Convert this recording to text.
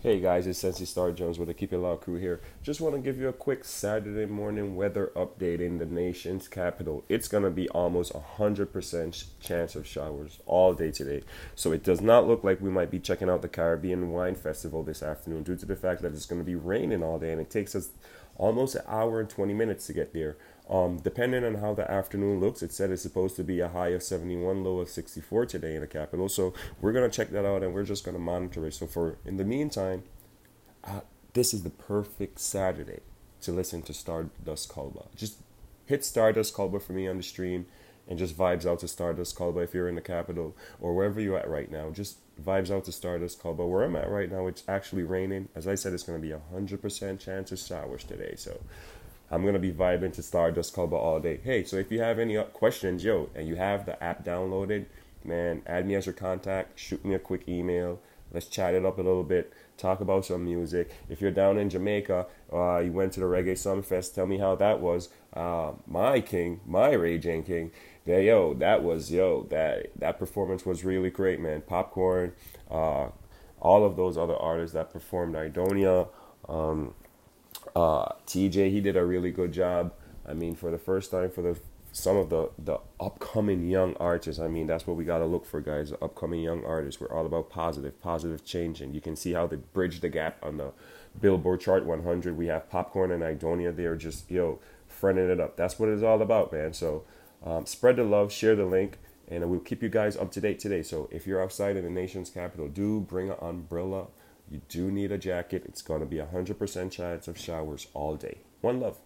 Hey guys, it's Sensei Star Jones with the Keep It Loud crew here. Just want to give you a quick Saturday morning weather update in the nation's capital. It's going to be almost 100% chance of showers all day today. So it does not look like we might be checking out the Caribbean Wine Festival this afternoon due to the fact that it's going to be raining all day and it takes us almost an hour and 20 minutes to get there. Um, depending on how the afternoon looks, it said it's supposed to be a high of 71, low of 64 today in the capital. So we're gonna check that out and we're just gonna monitor it. So for in the meantime, uh, this is the perfect Saturday to listen to Stardust Kalba. Just hit Stardust Kalba for me on the stream and just vibes out to Stardust Kalba if you're in the capital or wherever you're at right now. Just vibes out to Stardust Kalba. Where I'm at right now, it's actually raining. As I said, it's going to be a 100% chance of showers today. So I'm gonna be vibing to Stardust Kalba all day. Hey, so if you have any questions, yo, and you have the app downloaded, man, add me as your contact. Shoot me a quick email. Let's chat it up a little bit. Talk about some music. If you're down in Jamaica, uh, you went to the Reggae Sumfest. Tell me how that was. Uh, my king, my Rygin King. There, yo, that was yo. That that performance was really great, man. Popcaan, uh, all of those other artists that performed, Idonia. Um, uh, TJ, he did a really good job. I mean, for the first time, for the some of the the upcoming young artists. I mean, that's what we gotta look for, guys. The upcoming young artists. We're all about positive, positive change, and you can see how they bridge the gap on the Billboard chart 100. We have Popcaan and Idonia. They are just yo fronting it up. That's what it's all about, man. So um, spread the love, share the link, and we'll keep you guys up to date today. So if you're outside in the nation's capital, do bring an umbrella you do need a jacket. It's going to be a 100% chance of showers all day. One love.